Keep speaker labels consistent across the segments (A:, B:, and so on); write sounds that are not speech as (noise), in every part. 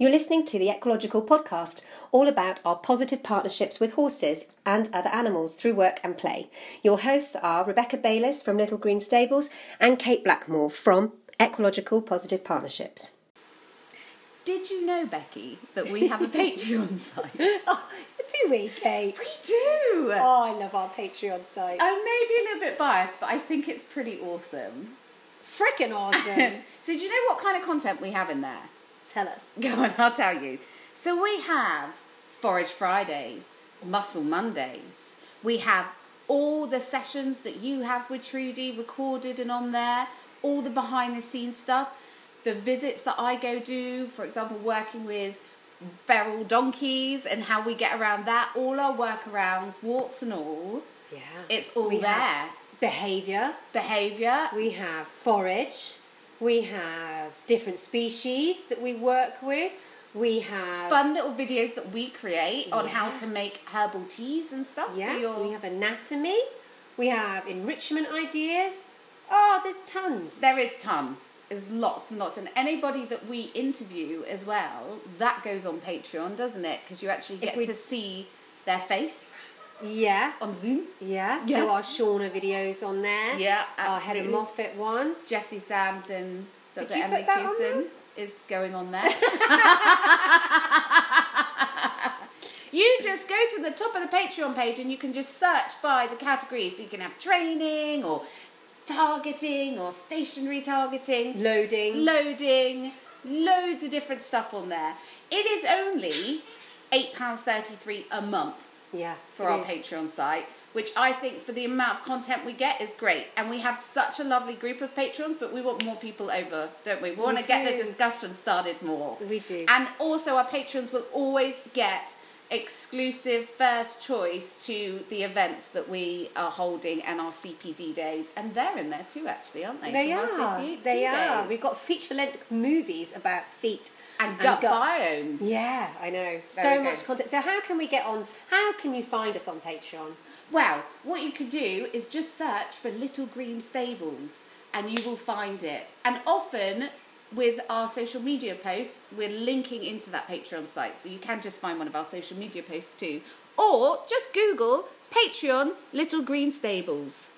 A: You're listening to the Ecological Podcast, all about our positive partnerships with horses and other animals through work and play. Your hosts are Rebecca Bayliss from Little Green Stables and Kate Blackmore from Ecological Positive Partnerships.
B: Did you know, Becky, that we have a (laughs) Patreon site? (laughs)
A: Oh, do we, Kate?
B: We do.
A: Oh, I love our Patreon site.
B: I may be a little bit biased, but I think it's pretty awesome.
A: Freaking awesome. (laughs)
B: so, do you know what kind of content we have in there?
A: Tell us. (laughs)
B: Go on, I'll tell you. So, we have Forage Fridays, Muscle Mondays. We have all the sessions that you have with Trudy recorded and on there, all the behind the scenes stuff, the visits that I go do, for example, working with feral donkeys and how we get around that, all our workarounds, warts and all.
A: Yeah.
B: It's all
A: We
B: there.
A: Behaviour.
B: Behaviour.
A: We have forage. We have different species that we work with. We have
B: Fun little videos that we create on how to make herbal teas and stuff
A: yeah.
B: for your
A: We have anatomy. We have enrichment ideas. Oh, there's tons.
B: There is tons. There's lots and lots. And anybody that we interview as well, that goes on Patreon, doesn't it? Because you actually get
A: we-
B: to see their face
A: Yeah.
B: on Zoom.
A: Yeah.
B: Yeah.
A: So our Shauna videos on there.
B: Yeah, oh,
A: Our Heather
B: absolutely.
A: Moffett one.
B: Jesse Sams and Dr. Emily
A: put that on
B: is going on there. (laughs) you just go to the top of the Patreon page and you can just search by the categories. So you can have training or targeting or stationary targeting.
A: Loading.
B: loading, loads of different stuff on there. It is only £8.33 a month
A: yeah.
B: for our
A: is.
B: Patreon site, which I think for the amount of content we get is great. And we have such a lovely group of patrons, but we want more people over, don't we? We want to get the discussion started more.
A: We do.
B: And also, our patrons will always get exclusive first choice to the events that we are holding and our CPD days. And they're in there too, actually, aren't they?
A: They
B: From
A: are. They are.
B: days.
A: We've got feature length movies about feet
B: and gut biomes.
A: Yeah, I know. So much content. So how can we get on? How can you find us on Patreon?
B: Well, what you could do is just search for Little Green Stables and you will find it. And often with our social media posts, we're linking into that Patreon site. So you can just find one of our social media posts too. Or just Google Patreon Little Green Stables.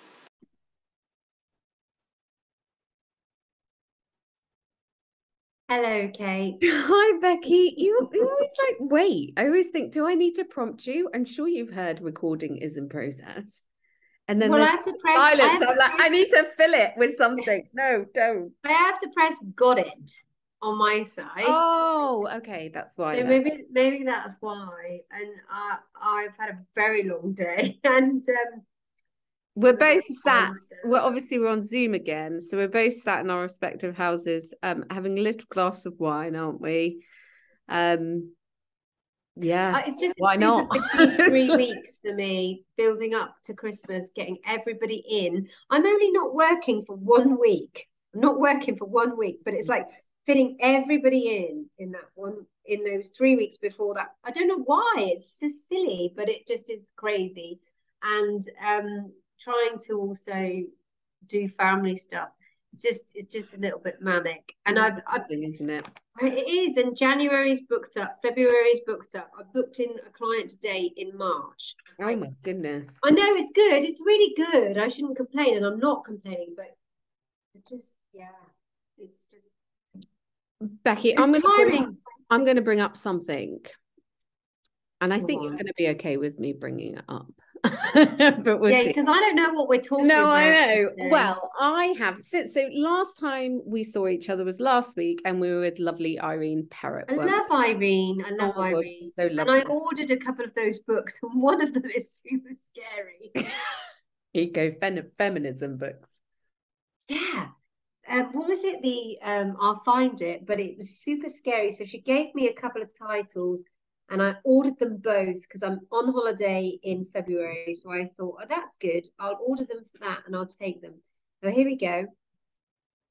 C: Hello, Kate. (laughs)
D: Hi, Becky. You, you always like, wait. I always think, do I need to prompt you? I'm sure you've heard recording is in process. And then
C: Well, I have to press. I
D: silence. I'm like, I need to fill it with something. No, don't. (laughs)
C: I have to press got it on my side.
D: Oh, okay. That's why.
C: so maybe maybe that's why. And uh, I've had a very long day, (laughs) and um,
D: We're both sat.
C: tired.
D: Well, obviously we're on Zoom again, so we're both sat in our respective houses, um, having a little glass of wine, aren't we? Um, yeah.
C: uh, it's just
D: Why not? (laughs)
C: three weeks for me, building up to Christmas, getting everybody in. I'm only not working for one week. I'm not working for one week, but it's like fitting everybody in in that one in those three weeks before that. I don't know why. It's just silly, but it just is crazy. And um trying to also do family stuff. It's just it's just a little bit manic. And
D: It's
C: I've I've
D: isn't it?
C: it is, and January's booked up, February's booked up. I booked in a client today in March.
D: Oh
C: like,
D: my goodness.
C: I know it's good, it's really good. I shouldn't complain, and I'm not complaining, but just, yeah, it's just
D: Becky,
C: it's
D: I'm gonna bring,
C: tiring.
D: I'm gonna bring up something, and I think you're gonna be okay with me bringing it up, (laughs)
C: Yeah, because I don't know what we're talking about.
D: No,
C: about
D: I know.
C: today.
D: Well, I have since so last time we saw each other was last week, and we were with lovely Irene Parrott.
C: I love Irene. I love
D: Oh
C: Irene.
D: so
C: And I ordered a couple of those books, and one of them is super scary. (laughs)
D: Eco feminism books.
C: Yeah. Uh, what was it? The um, I'll find it, but it was super scary. So she gave me a couple of titles, and I ordered them both because I'm on holiday in February. So I thought, oh, that's good. I'll order them for that, and I'll take them. So here we go.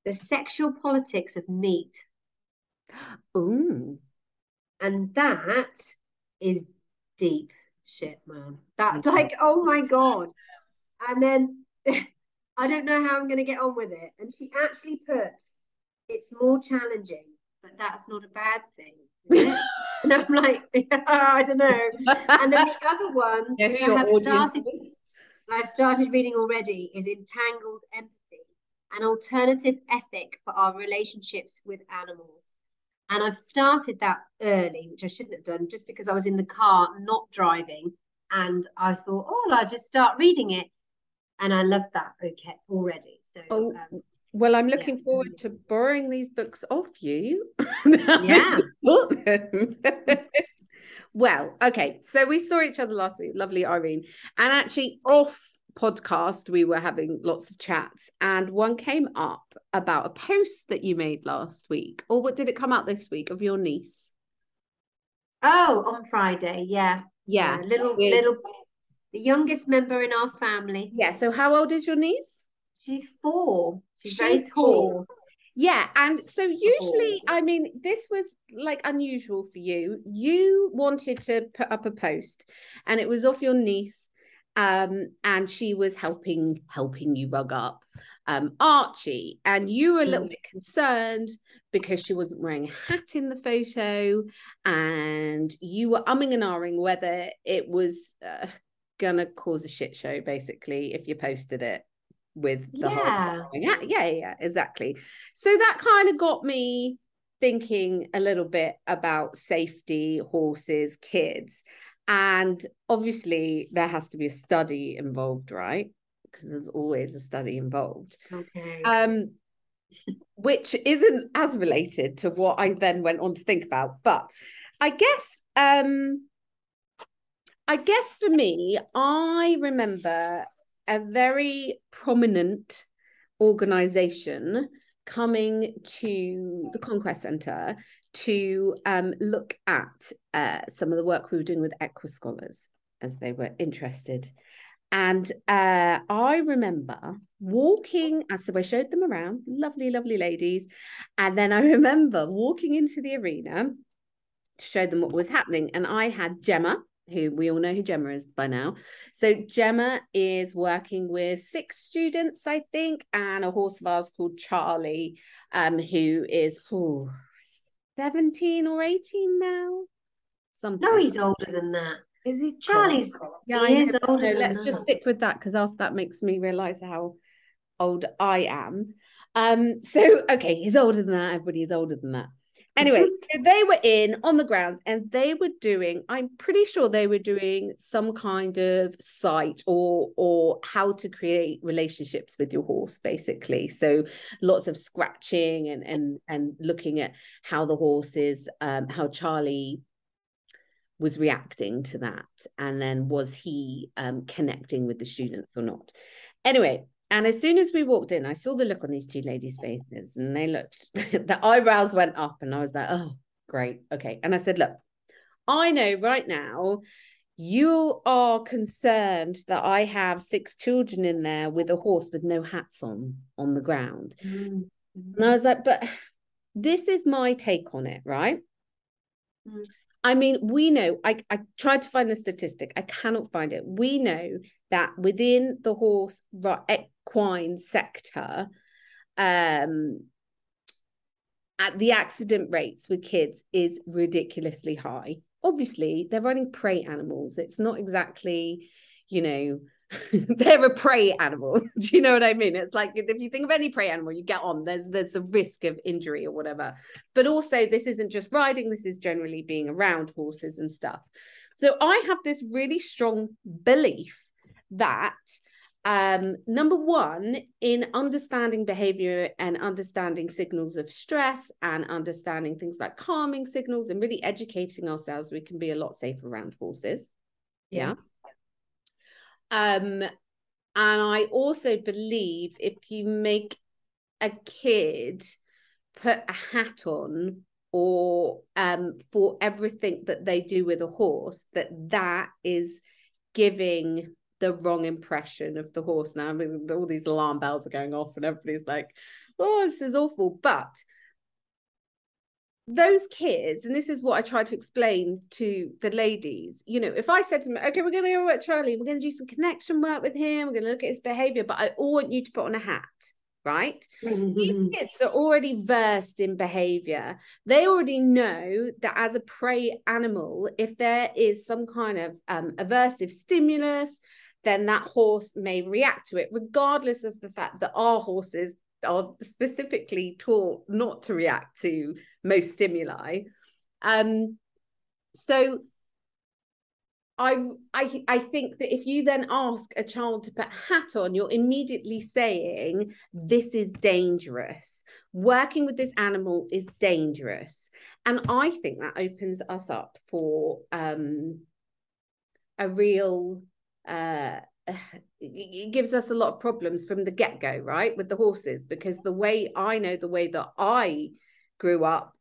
C: The sexual politics of meat,
D: Ooh.
C: and that is deep shit, man. That's like, oh my God. And then (laughs) I don't know how I'm going to get on with it. And she actually put, it's more challenging. but that's not a bad thing. And I'm like, (laughs) I don't know. And then the (laughs) other one,
B: Yeah, who
C: which
B: your
C: I have started,
B: is.
C: I've started reading already, is Entangled Empathy, an alternative ethic for our relationships with animals. And I've started that early, which I shouldn't have done, just because I was in the car, not driving. And I thought, oh, I'll just start reading it. And I love that okay already. So
B: Oh,
C: um,
B: Well, I'm looking
C: Yeah.
B: forward to borrowing these books off you.
C: Yeah. (laughs)
B: well, okay. So we saw each other last week, lovely Irene. And actually, off podcast, we were having lots of chats, and one came up about a post that you made last week. Or what did it come out this week of your niece?
C: oh, on Friday, yeah.
B: Yeah.
C: little
B: with-
C: little the youngest member in our family.
B: Yeah. So, how old is your niece?
C: She's four. She's, very
B: She's
C: tall.
B: Yeah, and so usually. I mean, this was like unusual for you. You wanted to put up a post, and it was off your niece, um, and she was helping helping you rug up um Archie, and you were a little
C: Mm.
B: bit concerned because she wasn't wearing a hat in the photo, and you were umming and ahhing whether it was uh, gonna cause a shit show, basically, if you posted it with the whole
C: Yeah.
B: yeah, yeah, yeah, exactly. So that kind of got me thinking a little bit about safety, horses, kids. And obviously, there has to be a study involved, right? Because there's always a study involved.
C: Okay.
B: Um, which isn't as related to what I then went on to think about. But I guess um I guess for me, I remember a very prominent organization coming to the Conquest Centre to um, look at uh, some of the work we were doing with Equa Scholars as they were interested. And uh, I remember walking, and so I showed them around, lovely, lovely ladies. And then I (laughs) remember walking into the arena to show them what was happening. And I had Gemma, who we all know who Gemma is by now. So Gemma is working with six students, I think, and a horse of ours called Charlie, um, who is oh, 17 or 18 now. Something.
C: no, he's older than that.
B: is he
C: Charlie's
B: yeah,
C: he is older
B: no, let's just
C: that.
B: stick with that because else that makes me realize how old I am. Um, so okay, he's older than that. Everybody is older than that. Anyway, (laughs) so they were in on the ground and they were doing, I'm pretty sure they were doing some kind of site or or how to create relationships with your horse, basically. So lots of scratching and and and looking at how the horse is, um, how Charlie was reacting to that and then was he um, connecting with the students or not anyway and as soon as we walked in i saw the look on these two ladies faces and they looked (laughs) the eyebrows went up and i was like oh great okay and i said look i know right now you are concerned that i have six children in there with a horse with no hats on on the ground
C: Mm.
B: and I was like, but this is my take on it, right?
C: Mm.
B: I mean, we know, I, I tried to find the statistic, I cannot find it. We know that within the horse ri- equine sector, um, at the accident rates with kids is ridiculously high. Obviously, they're running prey animals. It's not exactly, you know, (laughs) they're a prey animal. (laughs) Do you know what I mean? It's like if you think of any prey animal, you get on, there's there's the risk of injury or whatever. But also, this isn't just riding, this is generally being around horses and stuff. So I have this really strong belief that um number one in understanding behavior and understanding signals of stress and understanding things like calming signals and really educating ourselves we can be a lot safer around horses. Yeah, um and i also believe if you make a kid put a hat on or um for everything that they do with a horse that that is giving the wrong impression of the horse now. I mean, all these alarm bells are going off, and everybody's like, oh, this is awful. But those kids, and this is what I try to explain to the ladies, you know, if I said to them, okay, we're going to go work Charlie, we're going to do some connection work with him, we're going to look at his behavior, but I all want you to put on a hat, right? These kids are already versed in behavior. They already know that as a prey animal, if there is some kind of um, aversive stimulus, then that horse may react to it, regardless of the fact that our horses are specifically taught not to react to most stimuli. Um, so I, I I think that if you then ask a child to put hat on, you're immediately saying this is dangerous. Working with this animal is dangerous, and I think that opens us up for um, a real. Uh, (sighs) it gives us a lot of problems from the get go, right, with the horses, because the way I know the way that I grew up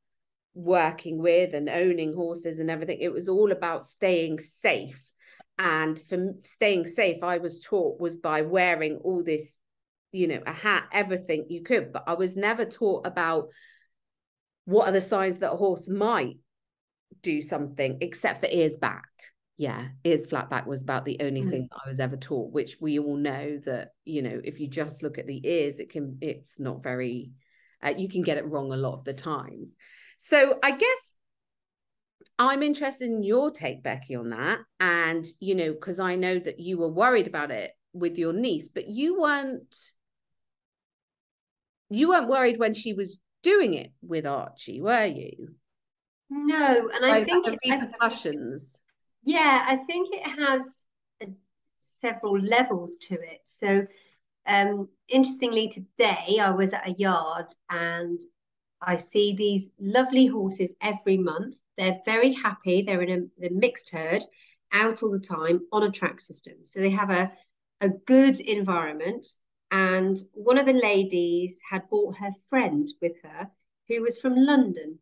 B: working with and owning horses and everything it was all about staying safe. And for staying safe i was taught was by wearing all this you know a hat everything you could but i was never taught about what are the signs that a horse might do something except for ears back yeah ears flat back was about the only mm. thing i was ever taught which we all know that you know if you just look at the ears it can it's not very uh, you can get it wrong a lot of the times so I guess I'm interested in your take, Becky, on that. And, you know, because I know that you were worried about it with your niece, but you weren't you weren't worried when she was doing it with Archie, were you?
C: No, and I think
B: the repercussions.
C: Yeah, I think it has uh, several levels to it. So, um, interestingly, today I was at a yard and I see these lovely horses every month. They're very happy. They're in a, a mixed herd out all the time on a track system. So they have a, a good environment. And one of the ladies had brought her friend with her who was from London.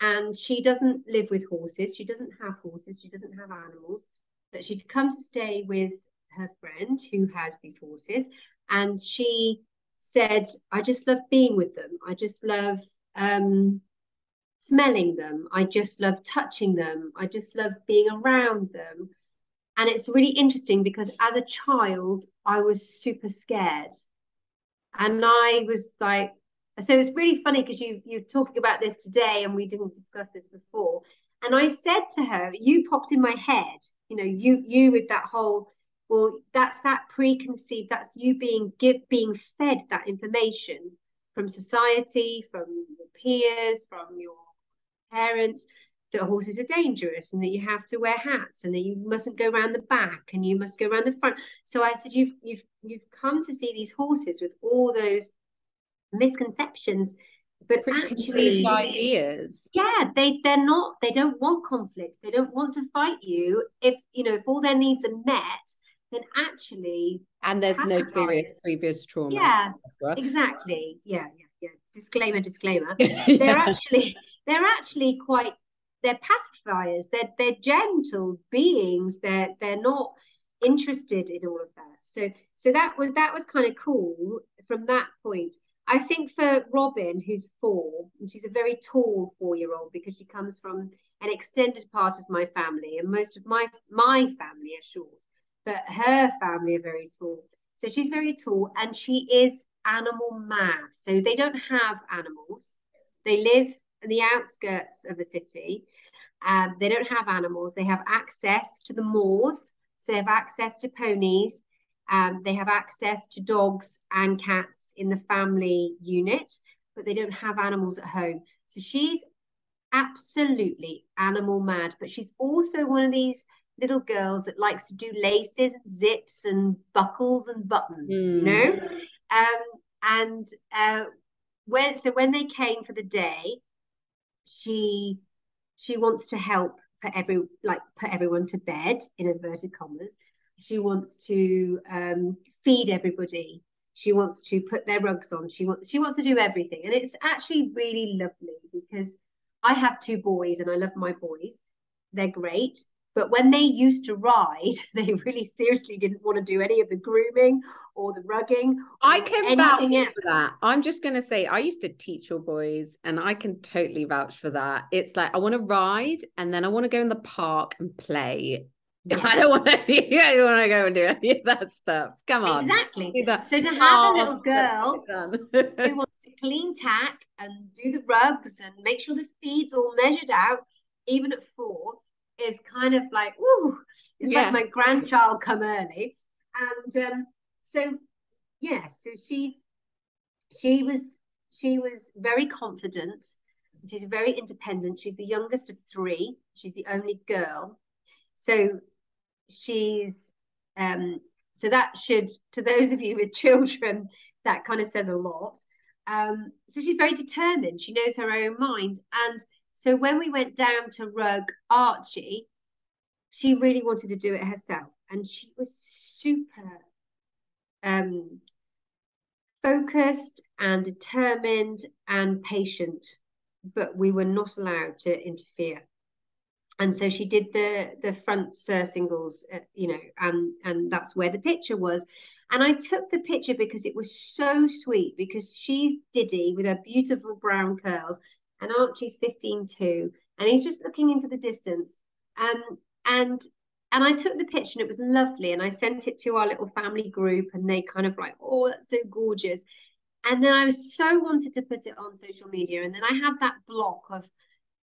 C: And she doesn't live with horses. She doesn't have horses. She doesn't have animals. But she'd come to stay with her friend who has these horses. And she said, I just love being with them. I just love um, smelling them. I just love touching them. I just love being around them. And it's really interesting because as a child, I was super scared. And I was like, so it's really funny because you you're talking about this today and we didn't discuss this before. And I said to her, you popped in my head, you know, you you with that whole, well, that's that preconceived, that's you being give being fed that information from society, from your peers, from your parents, that horses are dangerous and that you have to wear hats and that you mustn't go around the back and you must go around the front. So I said, you've you've you've come to see these horses with all those misconceptions, but actually
B: ideas.
C: Yeah, they they're not. They don't want conflict. They don't want to fight you. If you know, if all their needs are met, then actually
B: and there's no serious previous trauma
C: yeah exactly yeah yeah yeah disclaimer disclaimer yeah. (laughs) they're actually they're actually quite they're pacifiers they're they're gentle beings they're they're not interested in all of that so so that was that was kind of cool from that point i think for robin who's four and she's a very tall four year old because she comes from an extended part of my family and most of my my family are short but her family are very tall. So she's very tall and she is animal mad. So they don't have animals. They live in the outskirts of a city. Um, they don't have animals. They have access to the moors. So they have access to ponies. Um, they have access to dogs and cats in the family unit, but they don't have animals at home. So she's absolutely animal mad, but she's also one of these little girls that likes to do laces and zips and buckles and buttons, mm. you know? Um, and uh, when so when they came for the day, she she wants to help put every like put everyone to bed in inverted commas. She wants to um, feed everybody. She wants to put their rugs on. She wants she wants to do everything, and it's actually really lovely because I have two boys and I love my boys. They're great, but when they used to ride, (laughs) they really seriously didn't want to do any of the grooming or the rugging.
B: I can vouch for that. I'm just going to say, I used to teach your boys, and I can totally vouch for that. It's like I want to ride, and then I want to go in the park and play.
C: Yeah.
B: I don't want to. I don't want to go and do any of that stuff. Come on.
C: Exactly. So to have a little girl who (laughs) wants to clean tack and do the rugs and make sure the feed's all measured out, even at four, is kind of like, ooh, it's
B: Yeah.
C: like my grandchild come early. And um, so yeah, so she she was she was very confident. She's very independent. She's the youngest of three. She's the only girl. So she's um so that should to those of you with children that kind of says a lot. Um so she's very determined. She knows her own mind. And so when we went down to rug archie she really wanted to do it herself. And she was super um focused and determined and patient. But we were not allowed to interfere and so she did the the front uh, singles uh, you know and and that's where the picture was. And i took the picture because it was so sweet because she's diddy with her beautiful brown curls and archie's 15 too and he's just looking into the distance. Um and and i took the picture and it was lovely and i sent it to our little family group and they kind of like oh that's so gorgeous. And then i was so wanted to put it on social media and then i had that block of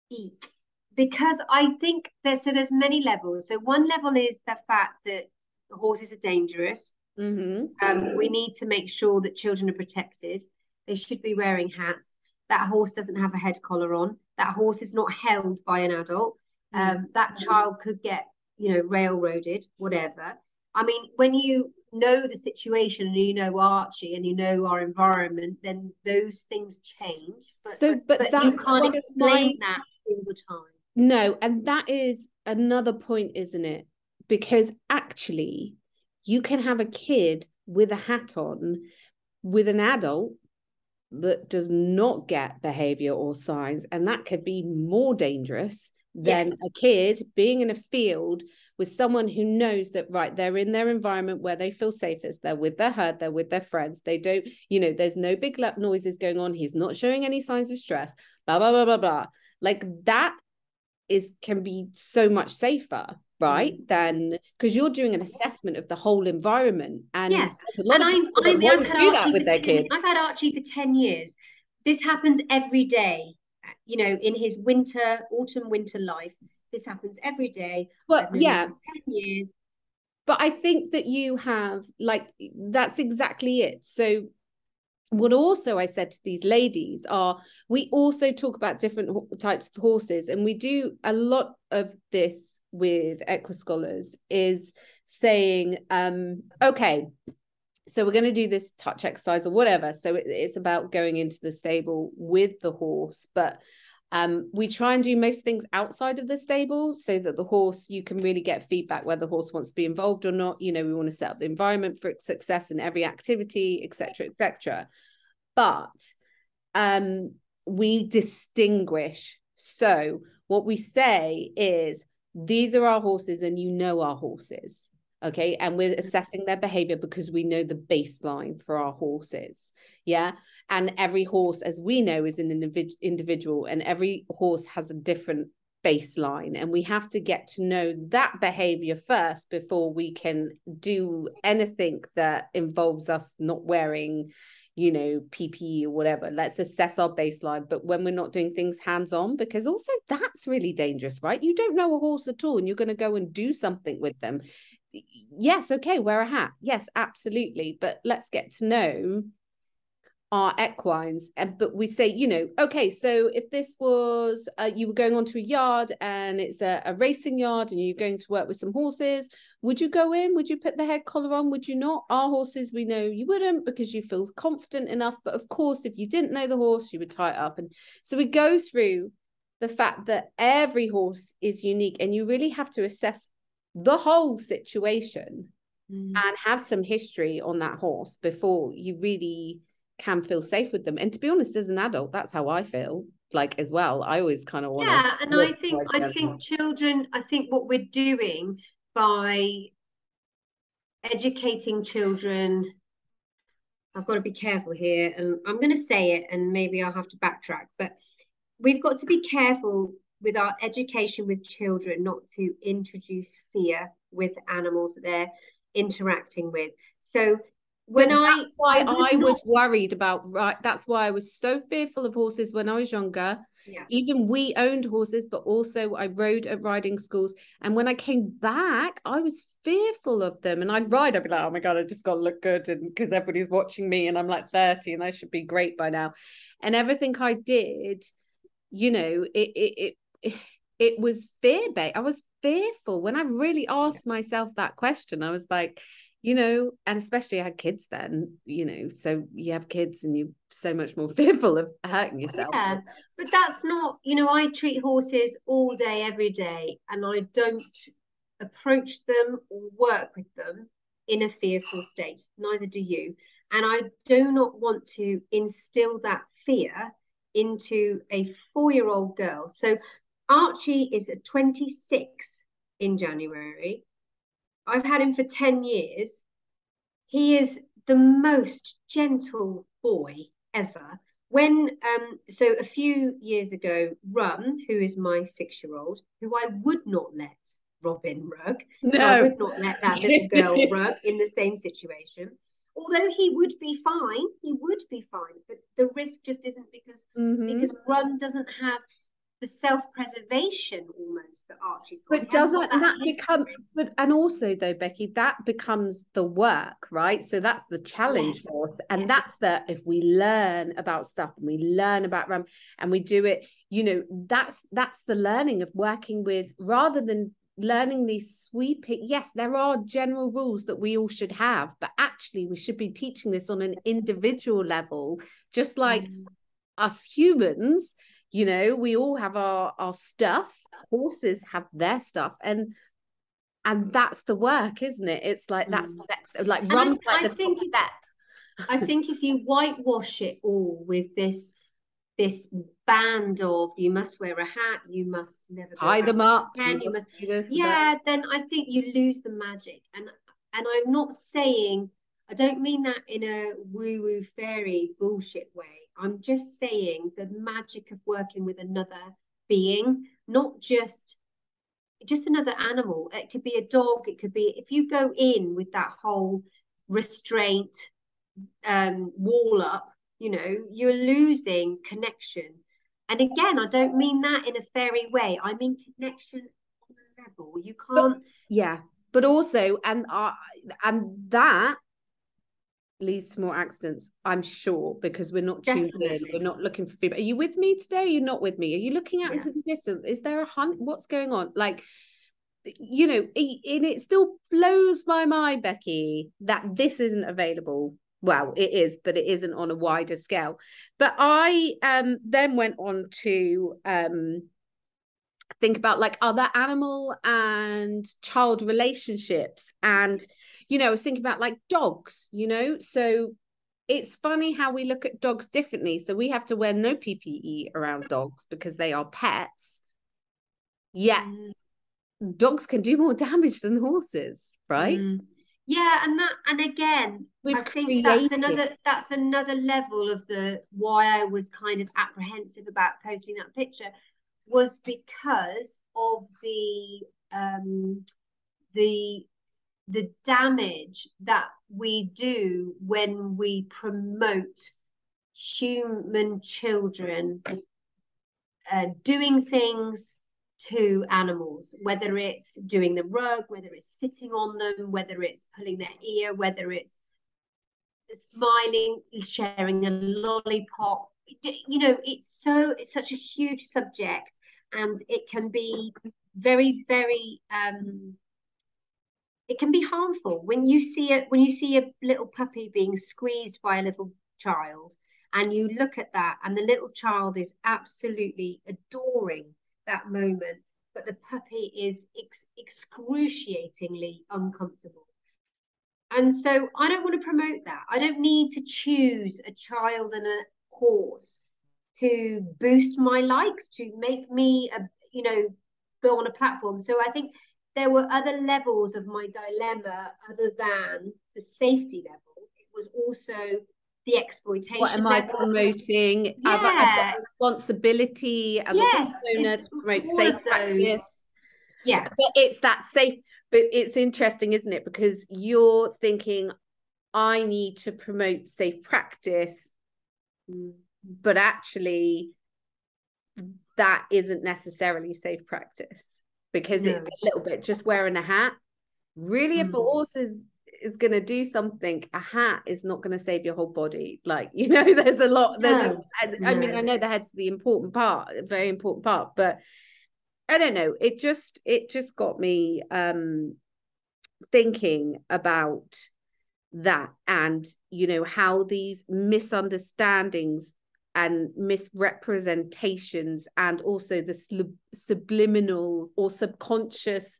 C: eek because I think there's so there's many levels. So one level is the fact that horses are dangerous.
B: hmm
C: Um, we need to make sure that children are protected. They should be wearing hats. That horse doesn't have a head collar on. That horse is not held by an adult. Um, that child could get, you know, railroaded, whatever. I mean, when you know the situation and you know Archie and you know our environment, then those things change. But,
B: So, but
C: but
B: that's
C: you can't explain
B: my-
C: that all the time.
B: No, and that is another point, isn't it? Because actually, you can have a kid with a hat on with an adult that does not get behavior or signs, and that could be more dangerous than
C: Yes.
B: a kid being in a field with someone who knows that right they're in their environment where they feel safest they're with their herd they're with their friends they don't you know there's no big noises going on he's not showing any signs of stress blah blah blah blah blah like that is can be so much safer right mm. than because you're doing an assessment of the whole environment and
C: Yes.
B: there's a lot
C: and I've,
B: I've,
C: I've, had
B: do that
C: Archie
B: with
C: for
B: their
C: 10
B: kids
C: I've had Archie for 10 years. This happens every day, you know, in his winter, autumn, winter life. This happens every day.
B: but
C: I've known him
B: yeah
C: 10 years.
B: but I think that you have like that's exactly it. So what also I said to these ladies are we also talk about different ho- types of horses and we do a lot of this with equa scholars is saying um okay so we're going to do this touch exercise or whatever. So it, it's about going into the stable with the horse but um, we try and do most things outside of the stable so that the horse, you can really get feedback whether the horse wants to be involved or not. You know, we want to set up the environment for success in every activity, etc., etc. But um, we distinguish. So what we say is these are our horses, and you know our horses. Okay. And we're assessing their behavior because we know the baseline for our horses. Yeah and every horse as we know is an individ- individual and every horse has a different baseline and we have to get to know that behavior first before we can do anything that involves us not wearing you know ppe or whatever. Let's assess our baseline but when we're not doing things hands on because also that's really dangerous right? You don't know a horse at all and you're going to go and do something with them. Yes okay wear a hat. Yes absolutely but let's get to know our equines and but we say you know okay so if this was uh, you were going onto a yard and it's a, a racing yard and you're going to work with some horses would you go in? Would you put the head collar on? Would you not? Our horses we know you wouldn't because you feel confident enough but of course if you didn't know the horse you would tie it up. And so we go through the fact that every horse is unique and you really have to assess the whole situation and have some history on that horse before you really can feel safe with them. And to be honest, as an adult, that's how I feel like as well. I always kind of want
C: Yeah, and I think I think children, I think what we're doing by educating children, I've got to be careful here, and I'm going to say it, and maybe I'll have to backtrack, but we've got to be careful with our education with children not to introduce fear with animals that they're interacting with. So when
B: But
C: I
B: why
C: I
B: I, was worried about right. That's why I was so fearful of horses when I was younger.
C: Yeah.
B: Even we owned horses, but also I rode at riding schools. And when I came back, I was fearful of them. And I'd ride, I'd be like, oh my God, I just got to look good. And because everybody's watching me and I'm like 30 and I should be great by now. And everything I did, you know, it it it, (sighs) it was fear based. I was fearful when I really asked myself that question. I was like, you know, and especially I had kids then, you know, so you have kids and you're so much more (laughs) fearful of hurting oh, yourself.
C: Yeah, but that's not, you know, I treat horses all day, every day, and I don't approach them or work with them in a fearful state. Neither do you. And I do not want to instill that fear into a four year old girl. So Archie is at 26 in January. I've had him for 10 years. He is the most gentle boy ever. When um, so a few years ago, Rum, who is my six-year-old, who I would not let Robin rug, so I would not let that little girl (laughs) rug in the same situation. Although he would be fine, he would be fine, but the risk just isn't because
B: Mhm.
C: because Rum doesn't have the self-preservation almost that Archie's got.
B: But doesn't
C: got
B: that become but and also though Becky that becomes the work right so that's the challenge
C: Yes.
B: for us and
C: Yes.
B: that's the if we learn about stuff and we learn about rum and we do it you know that's that's the learning of working with rather than learning these sweeping yes there are general rules that we all should have but actually we should be teaching this on an individual level just like
C: Mm.
B: us humans you know we all have our our stuff horses have their stuff and and that's the work isn't it it's like that's
C: Mm.
B: the next like
C: I-
B: like
C: I
B: the
C: think
B: step
C: I think if you whitewash it all with this this band of you must wear a hat, you must never
B: tie them up
C: a pen, you
B: must
C: must
B: and that.
C: yeah, then I think you lose the magic. And and I'm not saying I don't mean that in a woo-woo fairy bullshit way. I'm just saying the magic of working with another being, not just just another animal. It could be a dog, it could be if you go in with that whole restraint um wall up, you know, you're losing connection. And again, I don't mean that in a fairy way. I mean connection on a level. You can't
B: yeah but also and uh, and that leads to more accidents i'm sure because we're not tuned in we're not looking for feedback. Are you with me today? You're not with me. Are you looking out
C: Yeah.
B: into the distance? Is there a hunt what's going on? Like you know and it still blows my mind becky that this isn't available. Well it is but it isn't on a wider scale. But i um then went on to um think about like other animal and child relationships and you know I was thinking about like dogs you know? So it's funny how we look at dogs differently. So we have to wear no PPE around dogs because they are pets. Yet dogs can do more damage than horses right?
C: Mm. Yeah, and that and again,
B: We've
C: I think that's another that's another level of the why I was kind of apprehensive about posting that picture was because of the um the the damage that we do when we promote human children uh, doing things to animals, whether it's doing the rug, whether it's sitting on them, whether it's pulling their ear, whether it's smiling, sharing a lollipop. You know, it's so it's such a huge subject, and it can be very, very um it can be harmful when you see it when you see a little puppy being squeezed by a little child and you look at that and the little child is absolutely adoring that moment but the puppy is ex- excruciatingly uncomfortable. And so i don't want to promote that. I don't need to choose a child and a horse to boost my likes to make me a you know go on a platform. So i think there were other levels of my dilemma other than the safety level. It was also the exploitation.
B: What am I promoting? Yeah. I've, I've got responsibility as yes, a owner to promote safe practice.
C: Yeah.
B: But it's that safe, but it's interesting, isn't it? Because you're thinking, I need to promote safe practice, mm-hmm. but actually, that isn't necessarily safe practice because no. it's a little bit just wearing a hat. Really, mm. if a mm. horse is is going to do something, a hat is not going to save your whole body. Like, (laughs) you know, there's a lot. There's no. a, I, no. mean, I know the head's the important part, a very important part, but I don't know. It just, it just got me um thinking about that and, you know, how these misunderstandings and misrepresentations and also the subliminal or subconscious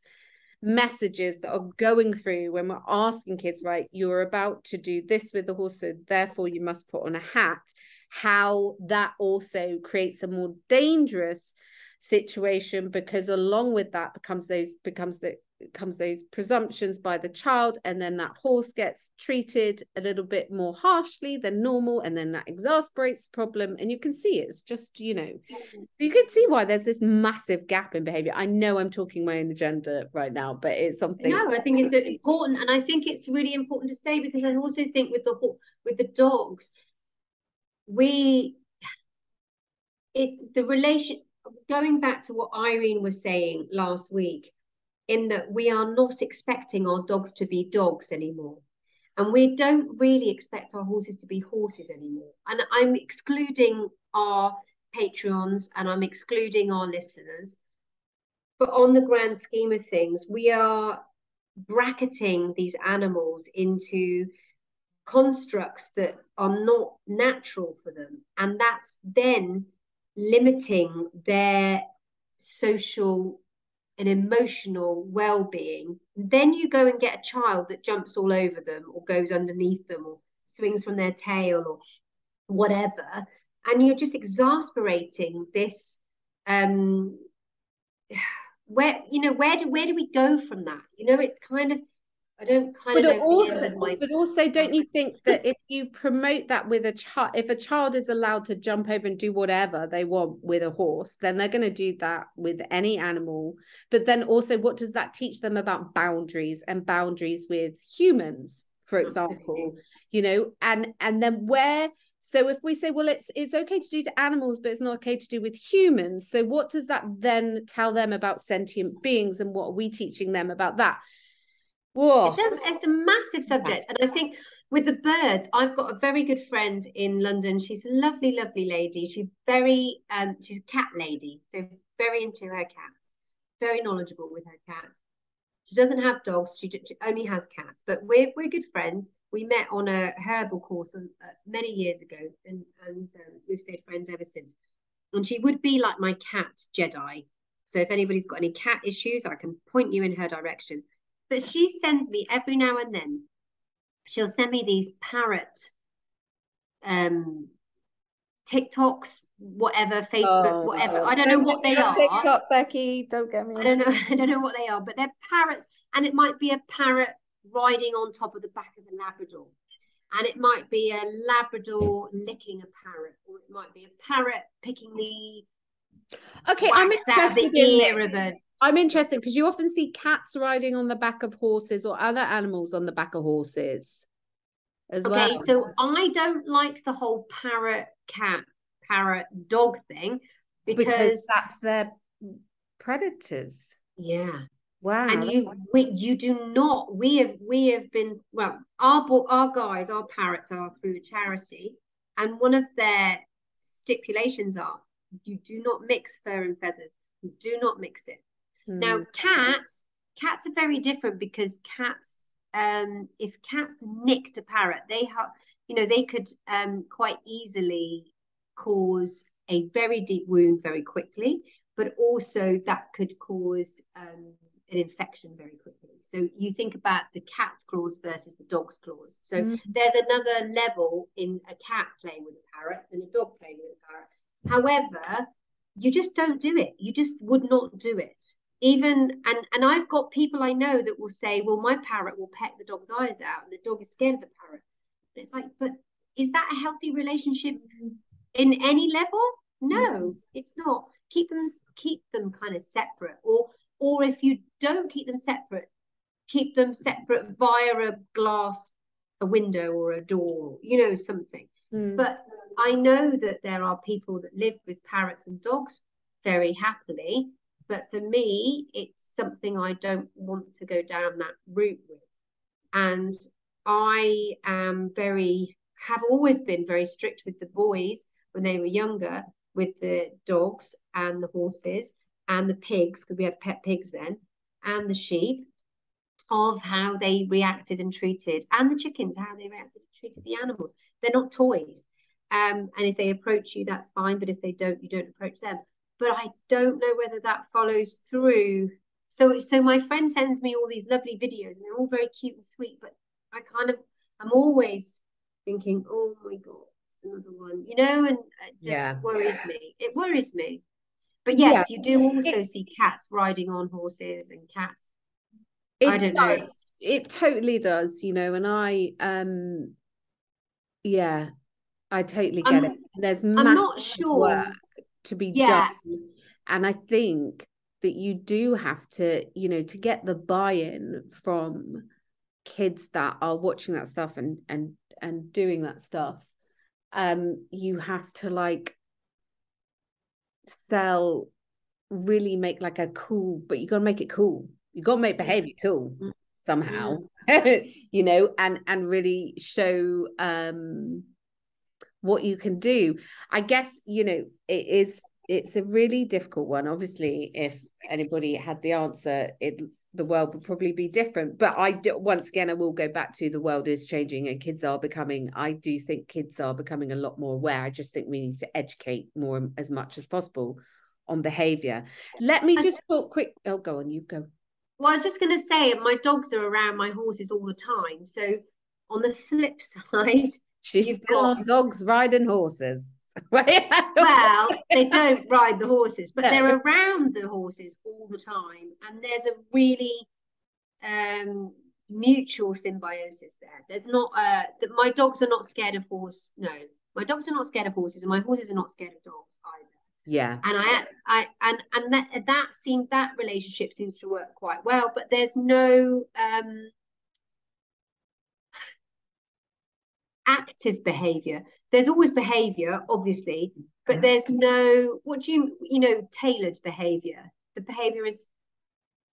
B: messages that are going through when we're asking kids right you're about to do this with the horse so therefore you must put on a hat how that also creates a more dangerous situation because along with that becomes those becomes the comes those presumptions by the child and then that horse gets treated a little bit more harshly than normal and then that exasperates the problem and you can see it's just you know you can see why there's this massive gap in behavior. I know i'm talking my own agenda right now but it's something
C: no i think it's important and i think it's really important to say because i also think with the with the dogs we it the relation going back to what irene was saying last week in that we are not expecting our dogs to be dogs anymore. And we don't really expect our horses to be horses anymore. And I'm excluding our Patreons and I'm excluding our listeners. But on the grand scheme of things, we are bracketing these animals into constructs that are not natural for them. And that's then limiting their social and emotional well-being then you go and get a child that jumps all over them or goes underneath them or swings from their tail or whatever. And you're just exasperating this um (sighs) where you know where do where do we go from that? You know it's kind of I don't kind
B: but
C: of
B: also, but also don't you think (laughs) that if you promote that with a child if a child is allowed to jump over and do whatever they want with a horse then they're going to do that with any animal. But then also what does that teach them about boundaries and boundaries with humans for example? Absolutely. you know and and then where so if we say well it's it's okay to do to animals but it's not okay to do with humans so what does that then tell them about sentient beings and what are we teaching them about that
C: It's a, it's a massive subject. And I think with the birds, I've got a very good friend in London. She's a lovely, lovely lady. She's very, um, she's a cat lady, so very into her cats, very knowledgeable with her cats. She doesn't have dogs. She, she only has cats. But we're we're good friends. We met on a herbal course uh, many years ago, and and um, we've stayed friends ever since. And she would be like my cat Jedi. So if anybody's got any cat issues, I can point you in her direction. But she sends me every now and then, she'll send me these parrot um TikToks, whatever, Facebook, oh, whatever. No. I don't know what they are.
B: TikTok, Becky, don't get me.
C: I don't know. (laughs) I don't know what they are, but they're parrots, and it might be a parrot riding on top of the back of a Labrador, and it might be a Labrador licking a parrot, or it might be a parrot picking the
B: okay. I'm interested the ear in of a I'm interested because you often see cats riding on the back of horses or other animals on the back of horses as okay, well.
C: Okay, so I don't like the whole parrot cat, parrot dog thing because, because
B: that's their predators.
C: Yeah.
B: Wow.
C: And you we, you do not we have we have been well our our guys our parrots are through charity and one of their stipulations are you do not mix fur and feathers. You do not mix it. Mm. Now, cats, cats are very different because cats, um, if cats nicked a parrot, they have, you know, they could um, quite easily cause a very deep wound very quickly, but also that could cause um, an infection very quickly. So you think about the cat's claws versus the dog's claws. So mm. there's another level in a cat playing with a parrot than a dog playing with a parrot. However, you just don't do it. You just would not do it even and and I've got people I know that will say, well, my parrot will peck the dog's eyes out, and the dog is scared of the parrot. And it's like, but is that a healthy relationship in any level? No,
B: Mm.
C: it's not. Keep them keep them kind of separate, or or if you don't keep them separate, keep them separate via a glass, a window, or a door, you know, something.
B: Mm.
C: But I know that there are people that live with parrots and dogs very happily. But for me, it's something I don't want to go down that route with. And I am very, have always been very strict with the boys when they were younger, with the dogs and the horses and the pigs, because we had pet pigs then, and the sheep, of how they reacted and treated, and the chickens, how they reacted and treated the animals. They're not toys. Um, and if they approach you, that's fine. But if they don't, you don't approach them. But I don't know whether that follows through. So, so my friend sends me all these lovely videos, and they're all very cute and sweet. But I kind of, I'm always thinking, oh my god, another one, you know, and it just
B: Yeah.
C: worries me. It worries me. But yes, you do also see cats riding on horses and cats. I don't know.
B: It totally does, you know, and I um yeah, I totally get
C: I'm-
B: it. There's
C: I'm not sure.
B: work to be
C: Yeah.
B: done. And I think that you do have to, you know, to get the buy-in from kids that are watching that stuff and and and doing that stuff, um, you have to like sell really make like a cool, but you gotta make it cool. You gotta make behavior cool
C: Mm.
B: somehow, (laughs) you know, and and really show um what you can do. I guess, you know, it is it's a really difficult one. Obviously, if anybody had the answer, it the world would probably be different. But I do once again I will go back to the world is changing and kids are becoming, I do think kids are becoming a lot more aware. I just think we need to educate more as much as possible on behavior. Let me just talk quick. Oh, go on, you go.
C: Well, I was just going to say, my dogs are around my horses all the time. So, on the flip (laughs) side,
B: She's
C: You've
B: still
C: got-
B: on dogs riding horses. (laughs)
C: well, they (laughs) don't ride the horses, but
B: No.
C: they're around the horses all the time. And there's a really um, mutual symbiosis there. There's not uh, that my dogs are not scared of horse. No, my dogs are not scared of horses, and my horses are not scared of dogs either.
B: yeah.
C: and I, I, and and that that seemed that relationship seems to work quite well. But there's no um, active behavior. There's always behavior, obviously, but there's no what do you you know tailored behavior. The behavior is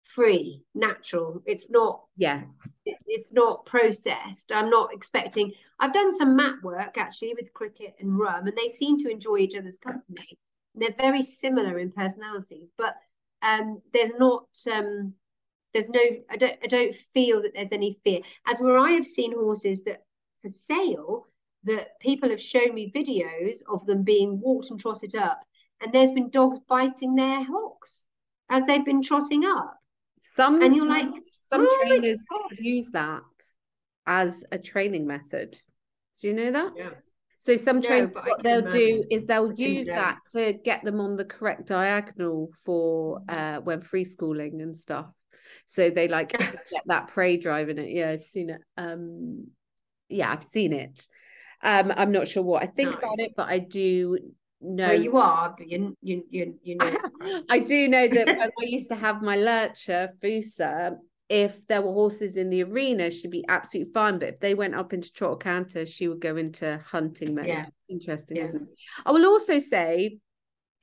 C: free, natural. It's not
B: Yeah.
C: it- it's not processed. I'm not expecting. I've done some mat work actually with cricket and rum, and they seem to enjoy each other's company. They're very similar in personality, but um, there's not. Um, there's no. I don't. I don't feel that there's any fear. As where I have seen horses that for sale that people have shown me videos of them being walked and trotted up, and there's been dogs biting their hocks as they've been trotting up,
B: Some
C: and you're like,
B: some
C: "Oh my
B: trainers use that as a training method. Do you know that?
C: Yeah.
B: So some
C: No,
B: trainers,
C: but
B: what they'll do is they'll
C: I
B: use
C: know.
B: that to get them on the correct diagonal for uh when free schooling and stuff. So they like (laughs) get that prey drive in it. Yeah, I've seen it. Um, yeah, I've seen it. Um, I'm not sure what I think about it, but I do know.
C: Well, you are, but you you you you know. (laughs)
B: I do know that (laughs) when I used to have my lurcher, Fusa, if there were horses in the arena, she'd be absolutely fine. But if they went up into trot or canter, she would go into hunting mode.
C: Yeah.
B: Interesting,
C: Yeah.
B: isn't it? I will also say,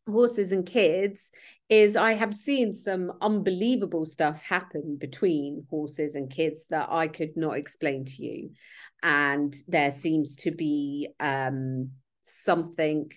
B: horses and kids, is I have seen some unbelievable stuff happen between horses and kids that I could not explain to you. And there seems to be um, something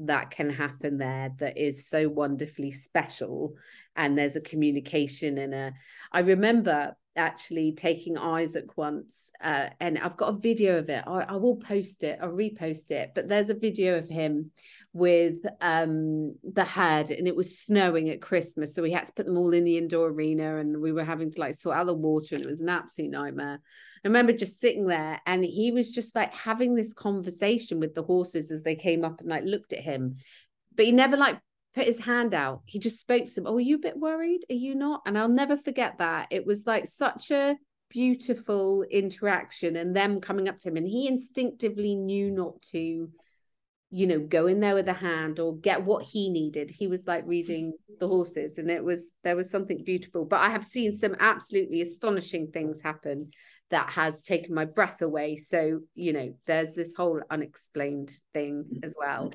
B: that can happen there that is so wonderfully special and there's a communication and a i remember actually taking isaac once uh, and i've got a video of it I, I will post it i'll repost it but there's a video of him with um the herd and it was snowing at christmas so we had to put them all in the indoor arena and we were having to like sort out the water and it was an absolute nightmare I remember just sitting there and he was just like having this conversation with the horses as they came up and like looked at him. But he never like put his hand out. He just spoke to them. Oh, are you a bit worried? Are you not? And I'll never forget that. It was like such a beautiful interaction and them coming up to him and he instinctively knew not to you know go in there with a hand or get what he needed he was like reading the horses and it was there was something beautiful but i have seen some absolutely astonishing things happen that has taken my breath away so you know there's this whole unexplained thing as well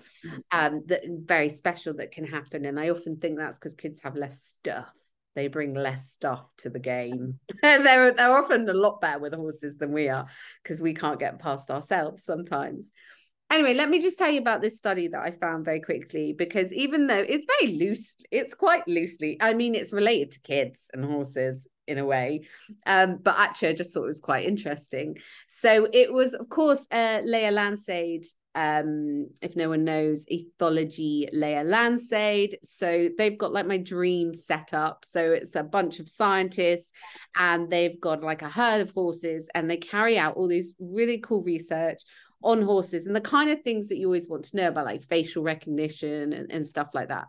B: um that very special that can happen and i often think that's because kids have less stuff they bring less stuff to the game. (laughs) they're, they're often a lot better with horses than we are because we can't get past ourselves sometimes. Anyway, let me just tell you about this study that I found very quickly because even though it's very loose, it's quite loosely, I mean, it's related to kids and horses in a way. Um, but actually, I just thought it was quite interesting. So it was, of course, uh, Leah Lansade um, if no one knows, Ethology Leah Lansade. So they've got like my dream set up. So it's a bunch of scientists and they've got like a herd of horses and they carry out all these really cool research on horses and the kind of things that you always want to know about like facial recognition and, and stuff like that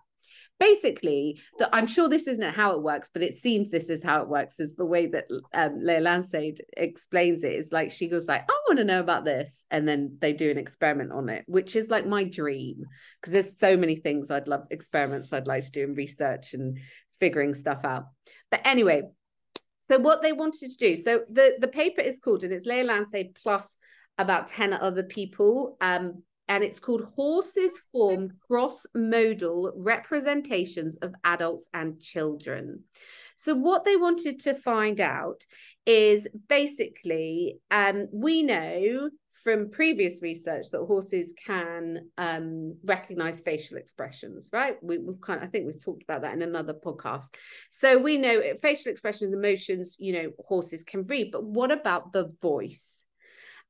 B: basically that i'm sure this isn't how it works but it seems this is how it works is the way that um, leah lansade explains it is like she goes like i want to know about this and then they do an experiment on it which is like my dream because there's so many things i'd love experiments i'd like to do in research and figuring stuff out. But anyway so what they wanted to do so the the paper is called and it's leah lansade plus about 10 other people um and it's called Horses Form Cross Modal Representations of Adults and Children. So, what they wanted to find out is basically, um, we know from previous research that horses can um, recognize facial expressions, right? We, have kind of, I think we've talked about that in another podcast. So we know facial expressions, emotions, you know, horses can read, but what about the voice?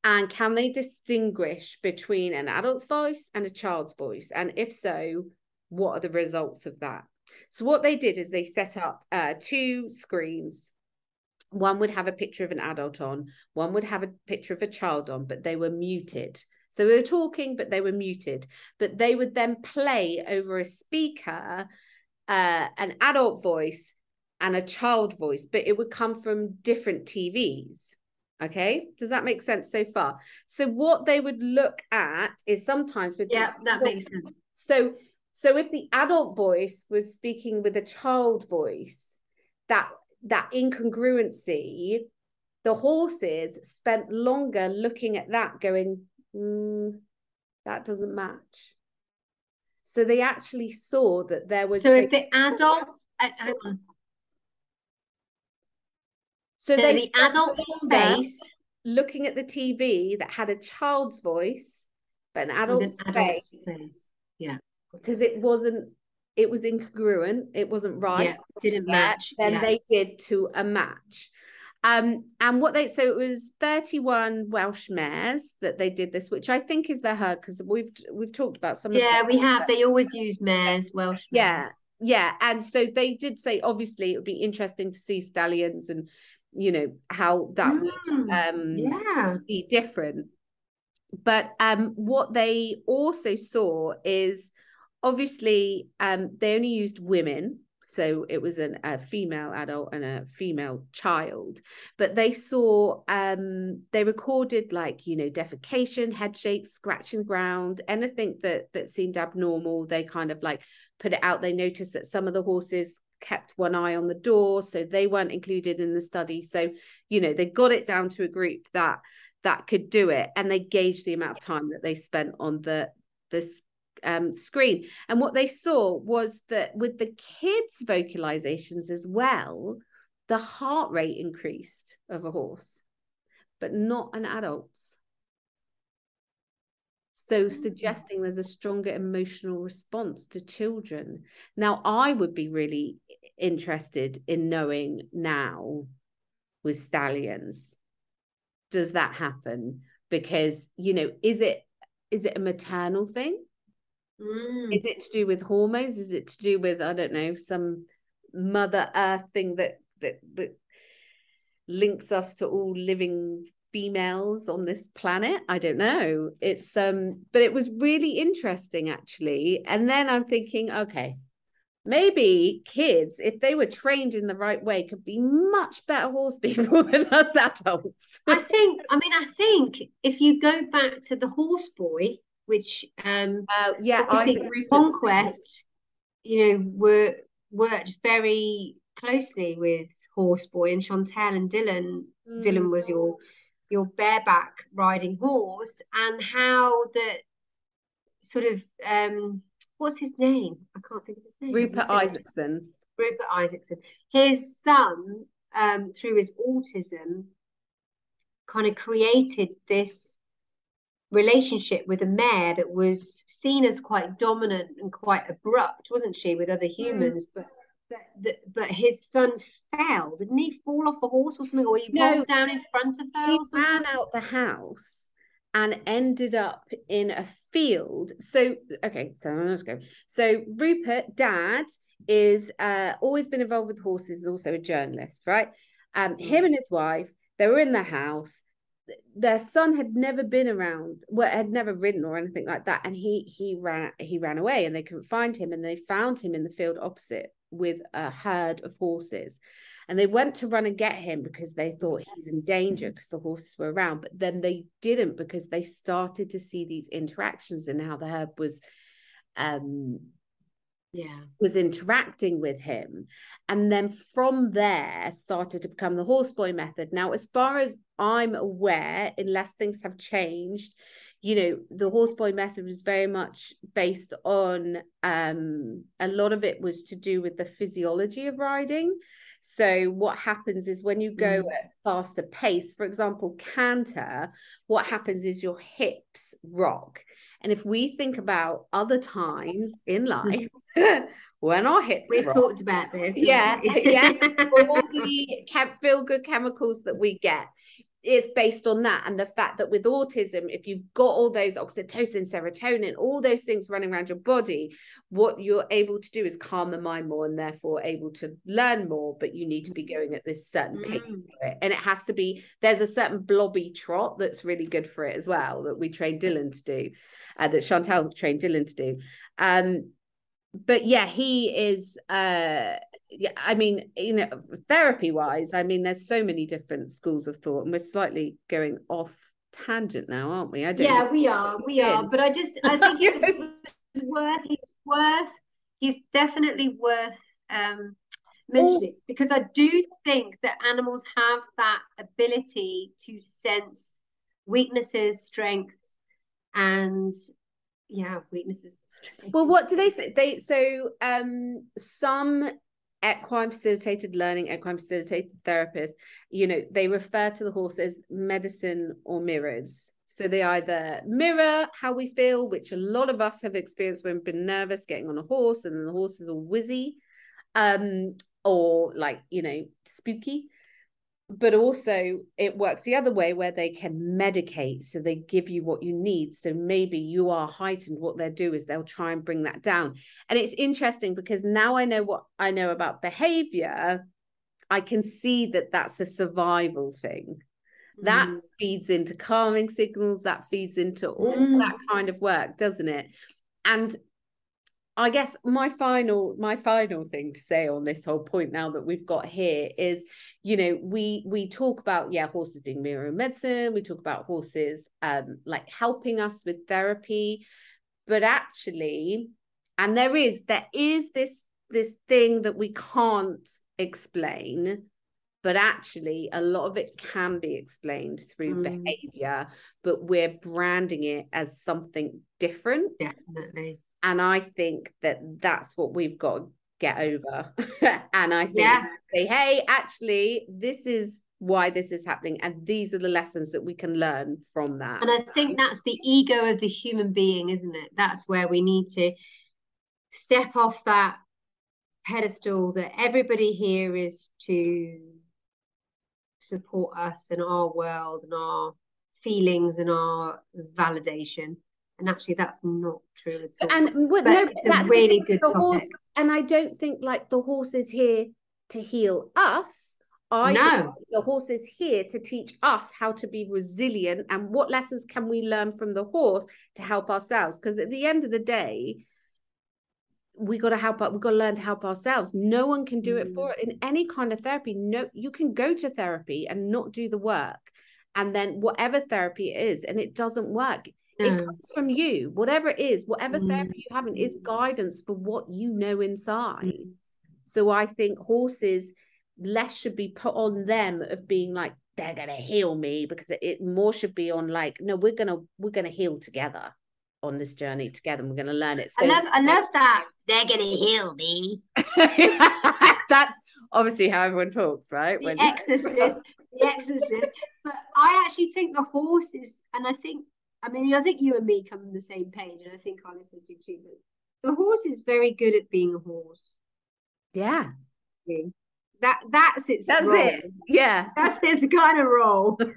B: And can they distinguish between an adult's voice and a child's voice? And if so, what are the results of that? So, what they did is they set up uh, two screens. One would have a picture of an adult on, one would have a picture of a child on, but they were muted. So they were talking, but they were muted. But they would then play over a speaker uh, an adult voice and a child voice, but it would come from different TVs. Okay, does that make sense so far? So what they would look at is sometimes with
C: yeah, that makes sense.
B: So so if the adult voice was speaking with a child voice, that that incongruency, the horses spent longer looking at that, going, mm, that doesn't match. So they actually saw that there was.
C: So if the adult, uh, hang on,
B: so,
C: so the adult face
B: looking at the TV that had a child's voice, but an adult, an adult's face. face.
C: Yeah.
B: Because it wasn't it was incongruent, it wasn't right. Yeah,
C: didn't match.
B: Then
C: yeah.
B: they did to a match. Um, and what they so it was 31 Welsh mares that they did this, which I think is their herd because we've we've talked about some.
C: Yeah, we have. They always use mares, Welsh. Mares.
B: Yeah, yeah, and so they did say obviously it would be interesting to see stallions and you know how that mm, would um
C: yeah.
B: be different. But um what they also saw is obviously um they only used women so it was an, a female adult and a female child. But they saw um they recorded like you know defecation head shakes scratching ground anything that that seemed abnormal. They kind of like put it out. They noticed that some of the horses kept one eye on the door so they weren't included in the study so you know they got it down to a group that that could do it and they gauged the amount of time that they spent on the this um, screen and what they saw was that with the kids vocalizations as well the heart rate increased of a horse but not an adult's so, mm. suggesting there's a stronger emotional response to children. Now, I would be really interested in knowing now with stallions, does that happen? Because, you know, is it is it a maternal thing? Mm. Is it to do with hormones? Is it to do with, I don't know, some mother earth thing that that, that links us to all living females on this planet i don't know it's um but it was really interesting actually and then i'm thinking okay maybe kids, if they were trained in the right way, could be much better horse (laughs) people than us adults.
C: I think, I mean, I think if you go back to the horse boy, which um
B: uh, yeah,
C: obviously Conquest, you know, were worked very closely with horse boy and Chantel and Dylan. Mm. Dylan was your your bareback riding horse, and how that sort of um what's his name? I can't think of his name.
B: Rupert Isaacson.
C: Rupert Isaacson. His son, um, through his autism, kind of created this relationship with a mare that was seen as quite dominant and quite abrupt, wasn't she, with other mm. humans? Mm. But but but his son fell, didn't he? Fall off a horse or something, or he no, rolled down in front of her.
B: He ran out the house and ended up in a field. So, okay, so to go. So, Rupert, dad, is uh, always been involved with horses, is also a journalist, right? Um, him and his wife, they were in the house. Their son had never been around, well, had never ridden or anything like that, and he he ran he ran away, and they couldn't find him, and they found him in the field opposite with a herd of horses. And they went to run and get him because they thought he's in danger because the horses were around. But then they didn't because they started to see these interactions and how the herb was um
C: yeah
B: was interacting with him and then from there started to become the horseboy method now as far as i'm aware unless things have changed you know the horseboy method was very much based on um a lot of it was to do with the physiology of riding so what happens is when you go mm. at faster pace, for example, canter, what happens is your hips rock. And if we think about other times in life (laughs) when our hips
C: we've
B: rock,
C: talked about this
B: yeah yeah (laughs) all the feel good chemicals that we get is based on that and the fact that with autism if you've got all those oxytocin serotonin all those things running around your body what you're able to do is calm the mind more and therefore able to learn more but you need to be going at this certain pace mm. and it has to be there's a certain blobby trot that's really good for it as well that we train dylan to do uh, that chantel trained dylan to do. Um but yeah he is uh yeah, I mean, you know, therapy wise, I mean, there's so many different schools of thought, and we're slightly going off tangent now, aren't we? I
C: don't. Yeah, we are, we are. But I just, I (laughs) think it's worth. He's worth. He's definitely worth um, mentioning oh. because I do think that animals have that ability to sense weaknesses, strengths, and yeah, weaknesses.
B: Well, what do they say? They so um some equine facilitated learning, equine facilitated therapists, you know, they refer to the horse as medicine or mirrors. So they either mirror how we feel, which a lot of us have experienced when we've been nervous getting on a horse and the horse is all whizzy, um, or like, you know, spooky but also it works the other way where they can medicate. So they give you what you need. So maybe you are heightened. What they'll do is they'll try and bring that down. And it's interesting because now i know what i know about behavior. I can see that that's a survival thing. That mm. feeds into calming signals. That feeds into all mm. that kind of work doesn't it? And I guess my final my final thing to say on this whole point now that we've got here is you know we we talk about yeah horses being mirror medicine. We talk about horses um like helping us with therapy. But actually and there is there is this this thing that we can't explain but actually a lot of it can be explained through mm. behavior but we're branding it as something different.
C: Definitely
B: and I think that that's what we've got to get over. (laughs) and I think
C: yeah.
B: say, hey, actually, this is why this is happening, and these are the lessons that we can learn from that.
C: And I think that's the ego of the human being, isn't it? That's where we need to step off that pedestal that everybody here is to support us and our world and our feelings and our validation and actually that's not true at all. And well, no, it's a really good topic.
B: Horse, and I don't think like the horse is here to heal us. I
C: know
B: the horse is here to teach us how to be resilient and what lessons can we learn from the horse to help ourselves. Because at the end of the day, we got to help we got to learn to help ourselves no one can do it for
C: Mm.
B: in any kind of therapy no you can go to therapy and not do the work and then whatever therapy it is and it doesn't work it comes from you whatever it is whatever
C: Mm.
B: therapy you have is guidance for what you know inside
C: Mm.
B: so i think horses less should be put on them of being like they're gonna heal me because it, it more should be on like no we're gonna we're gonna heal together on this journey together and we're gonna learn it so
C: I love I love that. They're gonna heal me. (laughs)
B: that's obviously how everyone talks right
C: The exorcist. the exorcist. But I actually think the horses, and I think I mean I think you and me come on the same page, and I think our listeners do too. But the horse is very good at being a horse.
B: yeah
C: That that's its
B: that's
C: role.
B: it yeah
C: That's its kind of role. (laughs)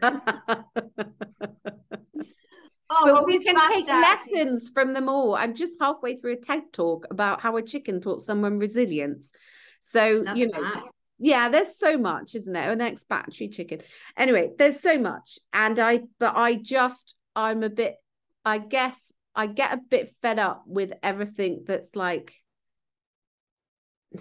C: Oh,
B: but
C: well,
B: we can take
C: out.
B: lessons from them all. I'm just halfway through a TED talk about how a chicken taught someone resilience. So, you know,
C: that.
B: yeah, there's so much, isn't there? An ex battery chicken. Anyway, there's so much. And I, but I just, I'm a bit, I guess I get a bit fed up with everything that's like, (sighs)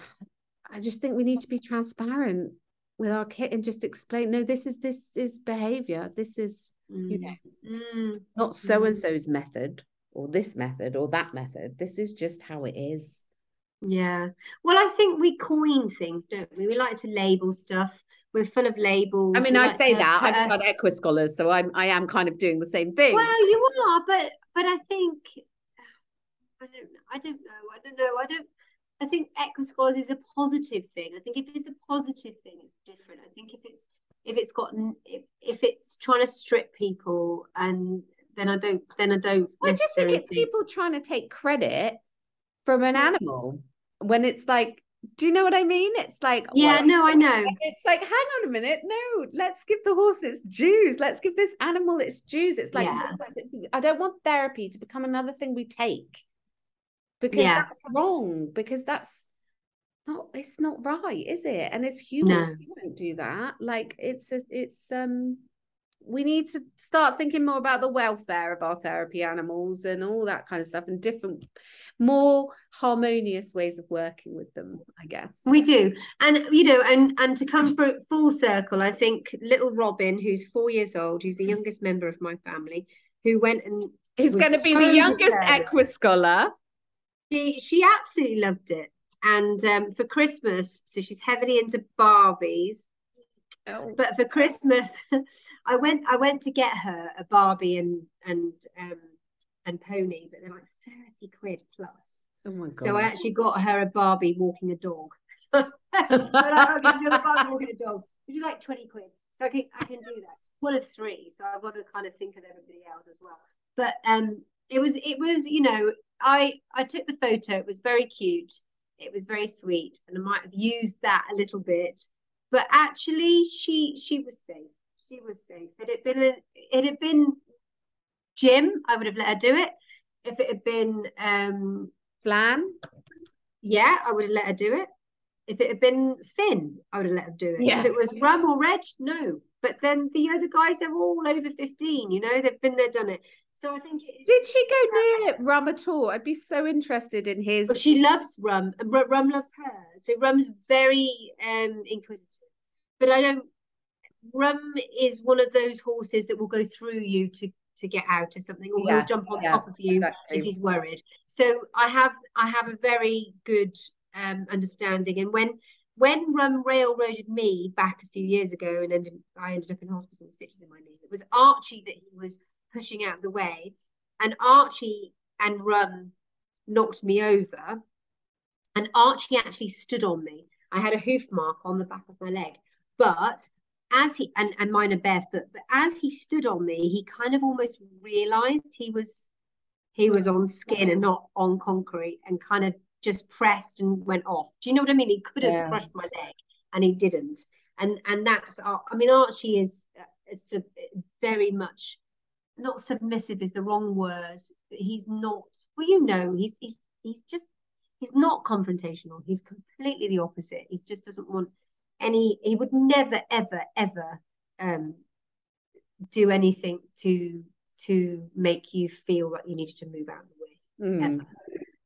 B: I just think we need to be transparent with our kid and just explain, no, this is, this is behavior. This is, you know,
C: Mm.
B: not so and so's method or this method or that method. This is just how it is.
C: Yeah. Well, I think we coin things, don't we? We like to label stuff. We're full of labels.
B: I mean, I
C: like
B: say
C: to
B: that I've started Equa Scholars, so I'm I am kind of doing the same thing.
C: Well, you are, but but I think I don't I don't know. I don't know. I don't I think Equischolars is a positive thing. I think if it's a positive thing, it's different. I think if it's if it's got if, if it's trying to strip people and then I don't then I don't
B: I just think it's people trying to take credit from an animal when it's like, do you know what I mean? It's like,
C: Yeah, no, I know.
B: It's like, hang on a minute, no, let's give the horse its dues. Let's give this animal its dues. It's like,
C: Yeah.
B: I don't want therapy to become another thing we take because
C: Yeah.
B: that's wrong. Because that's not, it's not right, is it? And it's human.
C: No.
B: You won't do that. Like, it's, a, it's, um, we need to start thinking more about the welfare of our therapy animals and all that kind of stuff and different more harmonious ways of working with them i guess.
C: We do, and you know, and and to come for full circle, I think little Robin, who's four years old, who's the youngest member of my family, who went and
B: who's going to be
C: so
B: the youngest equus scholar.
C: She she absolutely loved it. And um, for Christmas, so she's heavily into Barbies. But for Christmas, (laughs) I went I went to get her a Barbie and and um and pony, but they're like thirty quid plus.
B: oh my god
C: So I actually got her a Barbie walking a dog. (laughs) but I a Barbie walking a dog, which is like 20 quid. So I can I can do that. One of three. So I've got to kind of think of everybody else as well. But um it was it was, you know, I I took the photo, it was very cute, it was very sweet, and I might have used that a little bit. But actually she she was safe. She was safe. It had been a, it had been Jim, I would have let her do it. If it had been um
B: plan
C: yeah, I would have let her do it. If it had been Finn, I would have let her do it.
B: Yeah.
C: If it was Rum or Reg, no. But then the other guys, they're all over 15, you know, they've been there, done it. So I think it is.
B: did she go near it rum at all i'd be so interested in his
C: Well, she loves Rum, and Rum loves her. So Rum's very um inquisitive. But I don't. Rum is one of those horses that will go through you to to get out of something, or
B: Yeah,
C: he'll jump on
B: yeah,
C: top of you
B: exactly.
C: if he's worried. So I have I have a very good um understanding. And when when Rum railroaded me back a few years ago, and ended I ended up in hospital with stitches in my knee. It was Archie that he was pushing out of the way, and Archie and Rum knocked me over, and Archie actually stood on me. I had a hoof mark on the back of my leg, but as he and, and mine are barefoot, but as he stood on me, he kind of almost realized he was he was on skin and not on concrete, and kind of just pressed and went off. Do you know what I mean? He could have
B: Yeah.
C: crushed my leg, and he didn't. And and that's I mean Archie is, is sub- very much not submissive is the wrong word. He's not. Well, you know, he's he's he's just he's not confrontational. He's completely the opposite. He just doesn't want any. He would never, ever, ever um, do anything to to make you feel like you needed to move out of the way.
B: Mm.
C: Ever.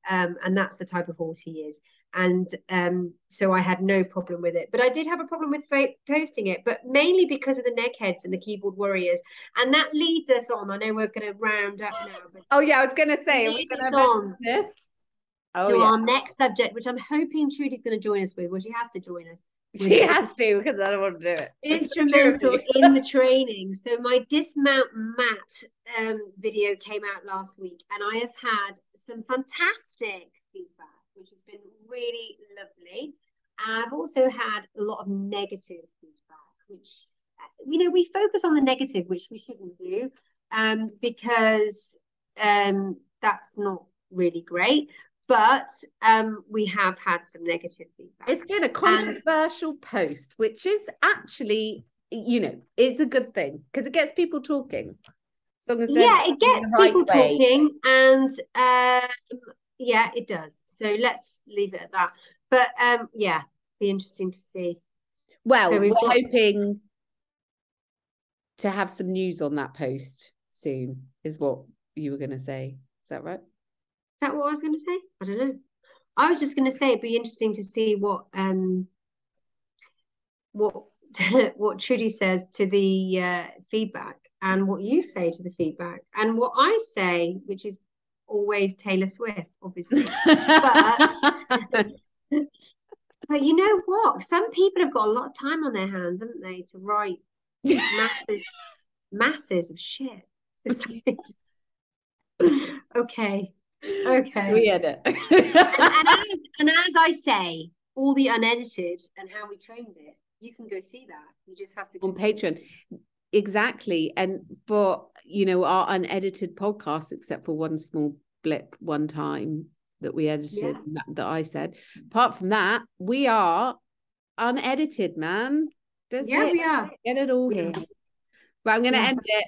C: Um, and that's the type of horse he is. And um, so I had no problem with it. But I did have a problem with fa- posting it, but mainly because of the neckheads and the keyboard warriors. And that leads us on. I know we're going to round up now. But
B: Oh yeah, I was going to say, we
C: Lead
B: going
C: us
B: to
C: on.
B: this? Oh
C: to
B: yeah,
C: our next subject, which I'm hoping Trudy's going to join us with. Well, she has to join us.
B: she has to because I don't want to do it. It's true of
C: instrumental in the training. So my dismount mat um, video came out last week, and I have had some fantastic feedback, which has been really lovely. I've also had a lot of negative feedback, which uh, you know we focus on the negative, which we shouldn't do, um, because um, that's not really great. But um, we have had some negative feedback.
B: It's been a controversial post, which is actually, you know, it's a good thing because it gets people talking. As as
C: yeah, it gets
B: right
C: people
B: way.
C: talking, and um, yeah, it does. So let's leave it at that. But um, yeah, be interesting to see.
B: Well,
C: So
B: we're
C: got-
B: hoping to have some news on that post soon, is what you were going to say. Is that right?
C: Is that what I was going to say? I don't know. I was just going to say it'd be interesting to see what um what (laughs) what Trudy says to the uh, feedback and what you say to the feedback and what I say, which is always Taylor Swift, obviously. (laughs) (laughs) But you know what? Some people have got a lot of time on their hands, haven't they, to write (laughs) masses masses of shit. Okay. Okay.
B: we edit.
C: and, and, as, and as I say, all the unedited and how we trained it, you can go see that. You just have to
B: on Patreon. Exactly. And for, you know, our unedited podcast, except for one small blip one time that we edited
C: Yeah.
B: that, that I said. Apart from that, we are unedited, man. That's
C: Yeah,
B: it.
C: we are.
B: Get it all here.
C: are.
B: Right, I'm gonna
C: Yeah.
B: end it.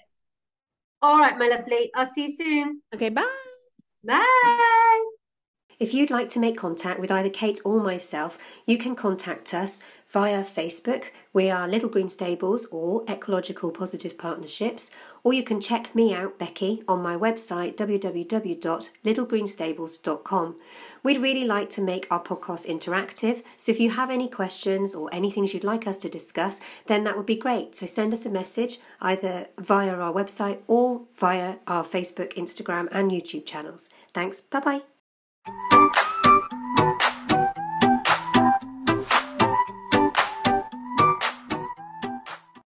C: All right, my lovely. I'll see you soon.
B: Okay, bye.
C: Bye.
A: If you'd like to make contact with either Kate or myself, you can contact us via Facebook. We are Little Green Stables or Ecological Positive Partnerships, or you can check me out, Becky, on my website www.littlegreenstables.com. We'd really like to make our podcast interactive, so if you have any questions or anything you'd like us to discuss, then that would be great. So send us a message either via our website or via our Facebook, Instagram, and YouTube channels. Thanks. Bye bye.